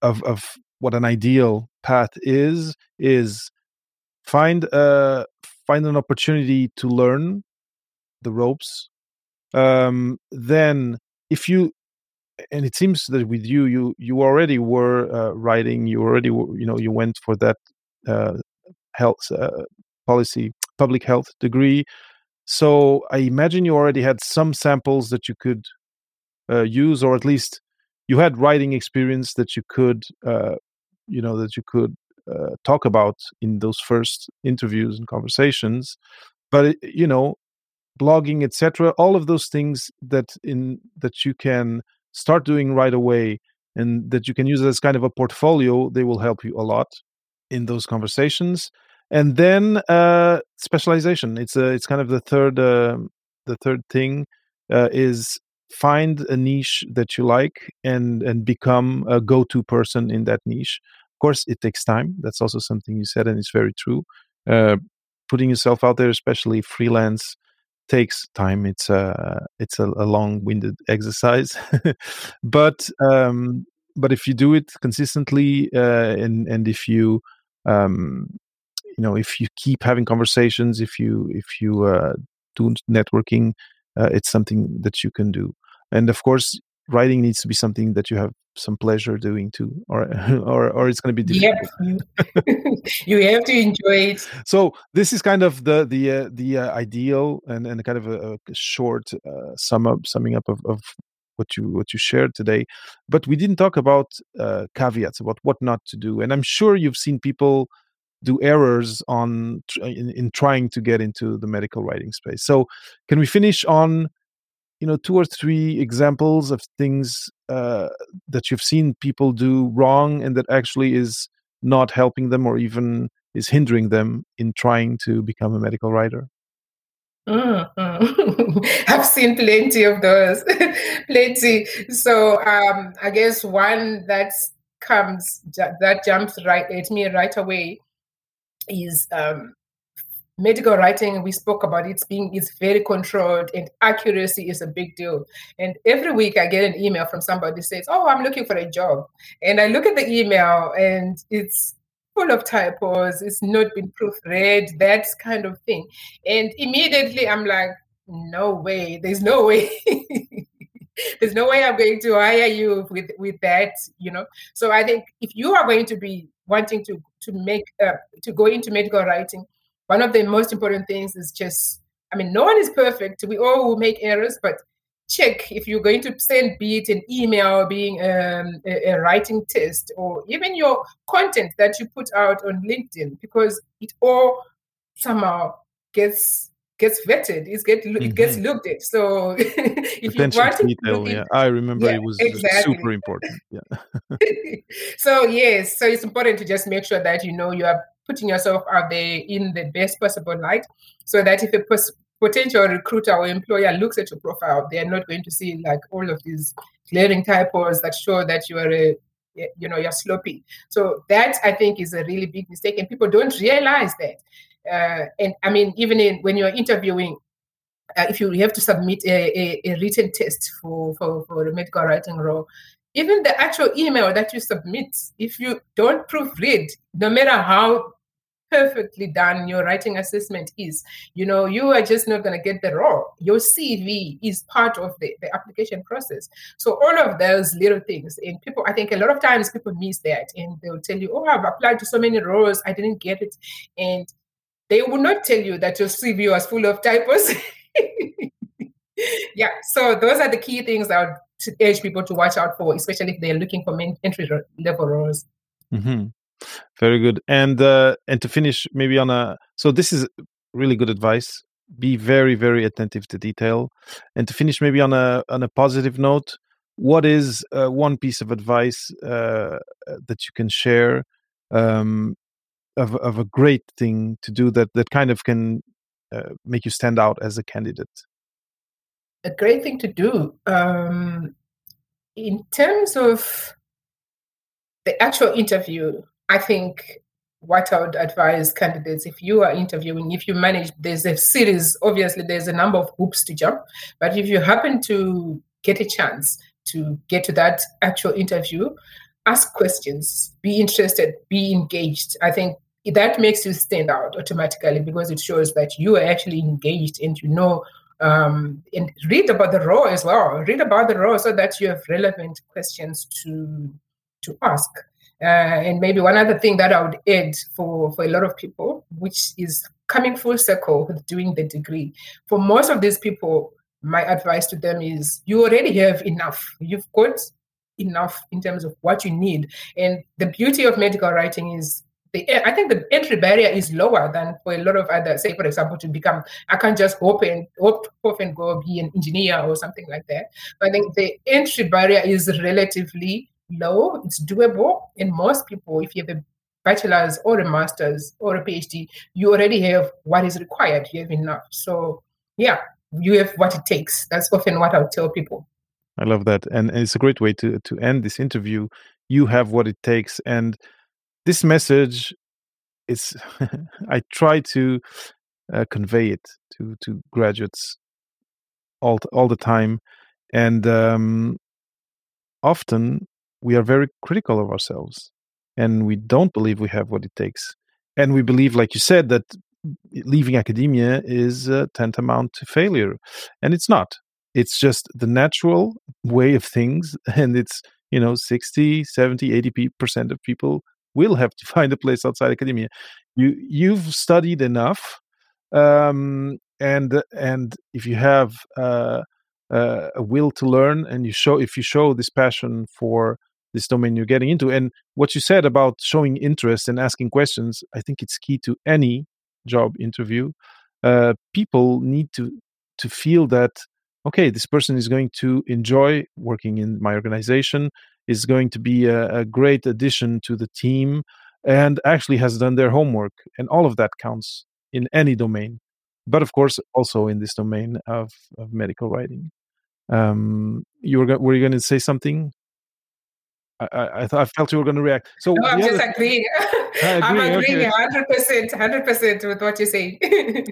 of of what an ideal path is is find a uh, find an opportunity to learn the ropes. Um, then, if you and it seems that with you you you already were uh, writing you already you know you went for that uh, health uh, policy public health degree. So i imagine you already had some samples that you could uh, use or at least you had writing experience that you could uh, you know that you could talk about in those first interviews and conversations. But you know blogging etc all of those things that in that you can start doing right away and that you can use as kind of a portfolio, they will help you a lot in those conversations. And then uh, specialization. It's a, it's kind of the third uh, the third thing uh, is find a niche that you like and and become a go-to person in that niche. Of course, it takes time. That's also something you said, and it's very true. Uh, putting yourself out there, especially freelance, takes time. It's a it's a, a long-winded exercise, but um, but if you do it consistently uh, and and if you um, you know if you keep having conversations, if you if you uh, do networking, uh, it's something that you can do. And of course, writing needs to be something that you have some pleasure doing too or or or it's going to be difficult. Yep. you have to enjoy it so this is kind of the the uh, the uh, ideal and and kind of a, a short uh, sum up summing up of, of what you what you shared today but we didn't talk about uh, caveats about what not to do and i'm sure you've seen people do errors on in, in trying to get into the medical writing space so can we finish on you know two or three examples of things uh, that you've seen people do wrong and that actually is not helping them or even is hindering them in trying to become a medical writer? Mm-hmm. i've seen plenty of those. Plenty. So um, i guess one that comes that jumps right at me right away is um, medical writing we spoke about it being it's very controlled and accuracy is a big deal. And every week i get an email from somebody says oh i'm looking for a job. And i look at the email and it's full of typos it's not been proofread that kind of thing. And immediately i'm like no way there's no way there's no way i'm going to hire you with with that you know? So i think if you are going to be wanting to to make uh, to go into medical writing one of the most important things is just i mean no one is perfect. We all will make errors but check if you're going to send be it an email being um, a, a, writing test or even your content that you put out on linkedin because it all somehow gets gets vetted. It gets mm-hmm. it gets looked at. So if Attention you want to detail, yeah. i remember yeah, it was exactly. super important. Yeah. So yes. So it's important to just make sure that you know you are putting yourself out there in the best possible light so that if a potential recruiter or employer looks at your profile, they're not going to see like all of these glaring typos that show that you are a you know you're sloppy. So that I think is a really big mistake, and people don't realize that. Uh, and I mean, even in, when you're interviewing, uh, if you have to submit a, a, a, written test for, for, for a medical writing role, even the actual email that you submit, if you don't proofread, no matter how perfectly done your writing assessment is, you know, you are just not going to get the role. Your CV is part of the, the application process. So all of those little things, and people, I think a lot of times people miss that, and they'll tell you, "Oh, I've applied to so many roles, I didn't get it," and they will not tell you that your CV was full of typos. yeah, so those are the key things I would urge people to watch out for, especially if they're looking for entry level roles. Mm-hmm. Very good. And uh, and to finish, maybe on a so this is really good advice. Be very very attentive to detail. And to finish, maybe on a on a positive note, what is uh, one piece of advice uh, that you can share um, of of a great thing to do that that kind of can uh, make you stand out as a candidate? A great thing to do um, in terms of the actual interview. I think what I would advise candidates if you are interviewing, if you manage, there's a series, obviously, there's a number of hoops to jump. But if you happen to get a chance to get to that actual interview, ask questions, be interested, be engaged. I think that makes you stand out automatically because it shows that you are actually engaged and you know um, and read about the role as well. Read about the role so that you have relevant questions to to ask. Uh, and maybe one other thing that I would add for, for a lot of people, which is coming full circle with doing the degree. For most of these people, my advice to them is you already have enough. You've got enough in terms of what you need. And the beauty of medical writing is I think the entry barrier is lower than for a lot of other, say, for example, to become, I can't just hope and hope, hope and go be an engineer or something like that. But I think the entry barrier is relatively low, it's doable. And most people, if you have a bachelor's or a master's or a PhD, you already have what is required. You have enough. So, yeah, you have what it takes. That's often what I'll tell people. I love that. And it's a great way to, to end this interview. You have what it takes. And this message is, I try to uh, convey it to, to graduates all, all the time. And um, often we are very critical of ourselves and we don't believe we have what it takes. And we believe, like you said, that leaving academia is uh, tantamount to failure. And it's not. It's just the natural way of things. And it's, you know, 60, 70, 80% of people will have to find a place outside academia. You, you've studied enough. Um, and and if you have uh, uh, a will to learn and you show if you show this passion for this domain you're getting into. And what you said about showing interest and asking questions, I think it's key to any job interview. Uh, people need to to feel that okay, this person is going to enjoy working in my organization, is going to be a, a great addition to the team, and actually has done their homework. And all of that counts in any domain, but of course also in this domain of, of medical writing. Um, you were were you going to say something? I, I, I, I felt you were going to react. So no, I'm just agreeing. I'm agreeing hundred percent, hundred percent with what you say.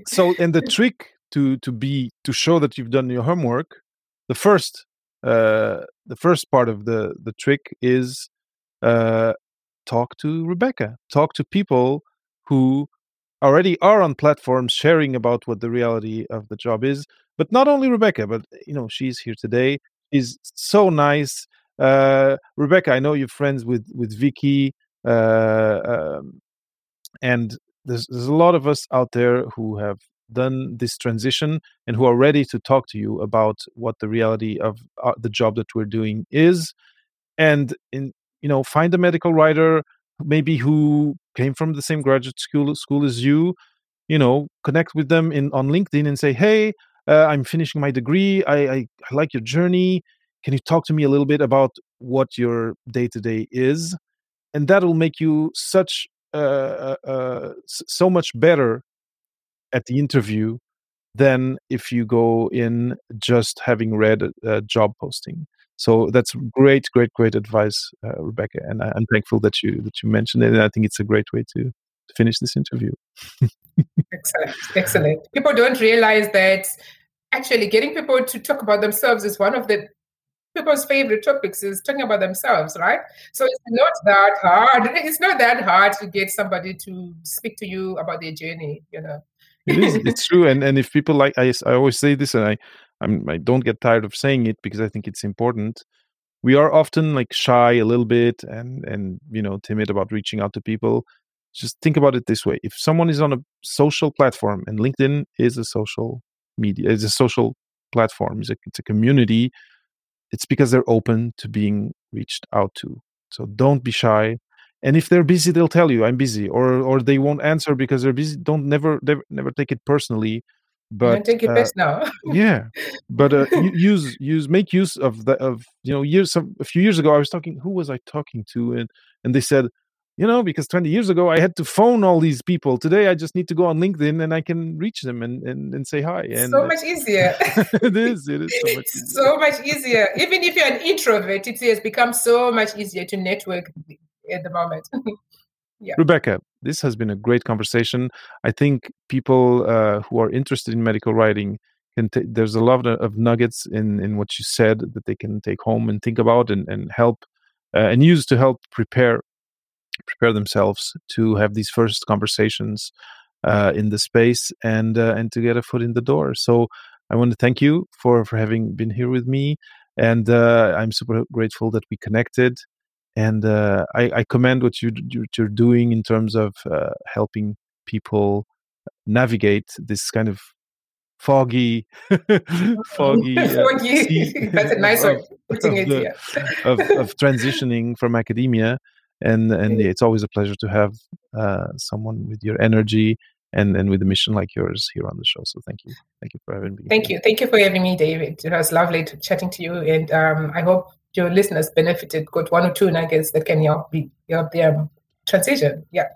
so, and the trick to to be to show that you've done your homework, the first uh, the first part of the the trick is uh, talk to Rebecca, talk to people who already are on platforms sharing about what the reality of the job is. But not only Rebecca, but you know she's here today. She's so nice uh, Rebecca, I know you're friends with with Vicky, uh, um, and there's there's a lot of us out there who have done this transition and who are ready to talk to you about what the reality of uh, the job that we're doing is, and in you know find a medical writer maybe who came from the same graduate school school as you you know connect with them in on linkedin and say hey uh, i'm finishing my degree. I, I, I like your journey can you talk to me a little bit about what your day to day is? And that'll make you such uh, uh, so much better at the interview than if you go in just having read a, a job posting. So that's great, great, great advice, uh, Rebecca. And I, am thankful that you that you mentioned it. And I think it's a great way to, to finish this interview. excellent, excellent. People don't realize that actually getting people to talk about themselves is one of the people's favorite topics is talking about themselves, right? So it's not that hard. It's not that hard to get somebody to speak to you about their journey, you know. it is. It's true. And and if people like I, I always say this, and I I'm, I don't get tired of saying it because I think it's important. We are often like shy a little bit and and you know timid about reaching out to people. just think about it this way if someone is on a social platform and linkedin is a social media is a social platform it's a, it's a community it's because they're open to being reached out to. So don't be shy. And if they're busy they'll tell you i'm busy or or they won't answer because they're busy don't never never, never take it personally. But don't take it uh, now yeah. But uh, use use make use of the of you know years some, a few years ago i was talking who was i talking to? And and they said you know because 20 years ago i had to phone all these people. Today i just need to go on linkedin and i can reach them and and, and say hi. And so much easier. it is it is so much easier. so much easier. Even if you're an introvert it has become so much easier to network at the moment. Yeah. rebecca this has been a great conversation. I think people uh, who are interested in medical writing can t- there's a lot of, nuggets in in what you said that they can take home and think about and and help uh, and use to help prepare prepare themselves to have these first conversations uh, in the space and uh, and to get a foot in the door. So I want to thank you for for having been here with me, and uh, I'm super grateful that we connected. And uh, I, I, commend what you you're doing in terms of uh, helping people navigate this kind of foggy, foggy, uh, foggy. That's a nice way of putting it. The, of, of transitioning from academia and and yeah, it's always a pleasure to have uh, someone with your energy and and with a mission like yours here on the show. So thank you, thank you for having me. Thank you, thank you for having me, David. It was lovely to, chatting to you, and um, I hope your listeners benefited, got one or two nuggets that can help be help their transition. Yeah.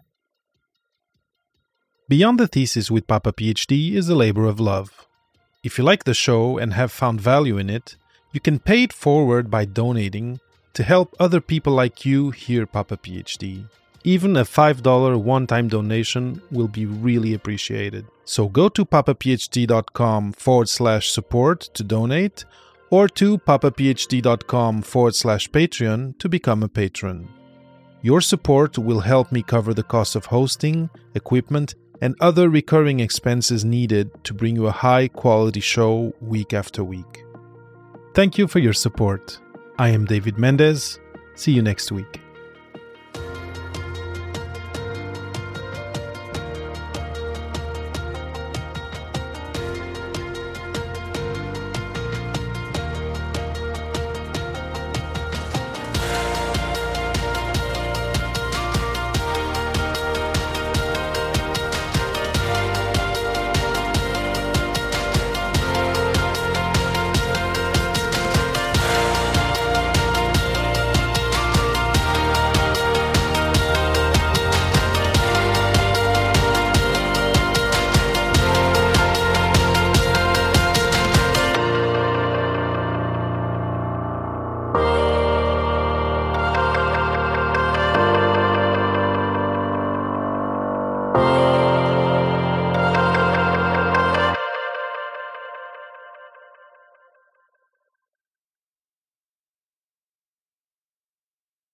Beyond the Thesis with Papa PhD is a labor of love. If you like the show and have found value in it, you can pay it forward by donating to help other people like you hear Papa PhD. Even a $5 one time donation will be really appreciated. So go to papaphd.com forward slash support to donate or to papaphd.com forward slash Patreon to become a patron. Your support will help me cover the cost of hosting, equipment, and other recurring expenses needed to bring you a high quality show week after week. Thank you for your support. I am David Mendez. See you next week.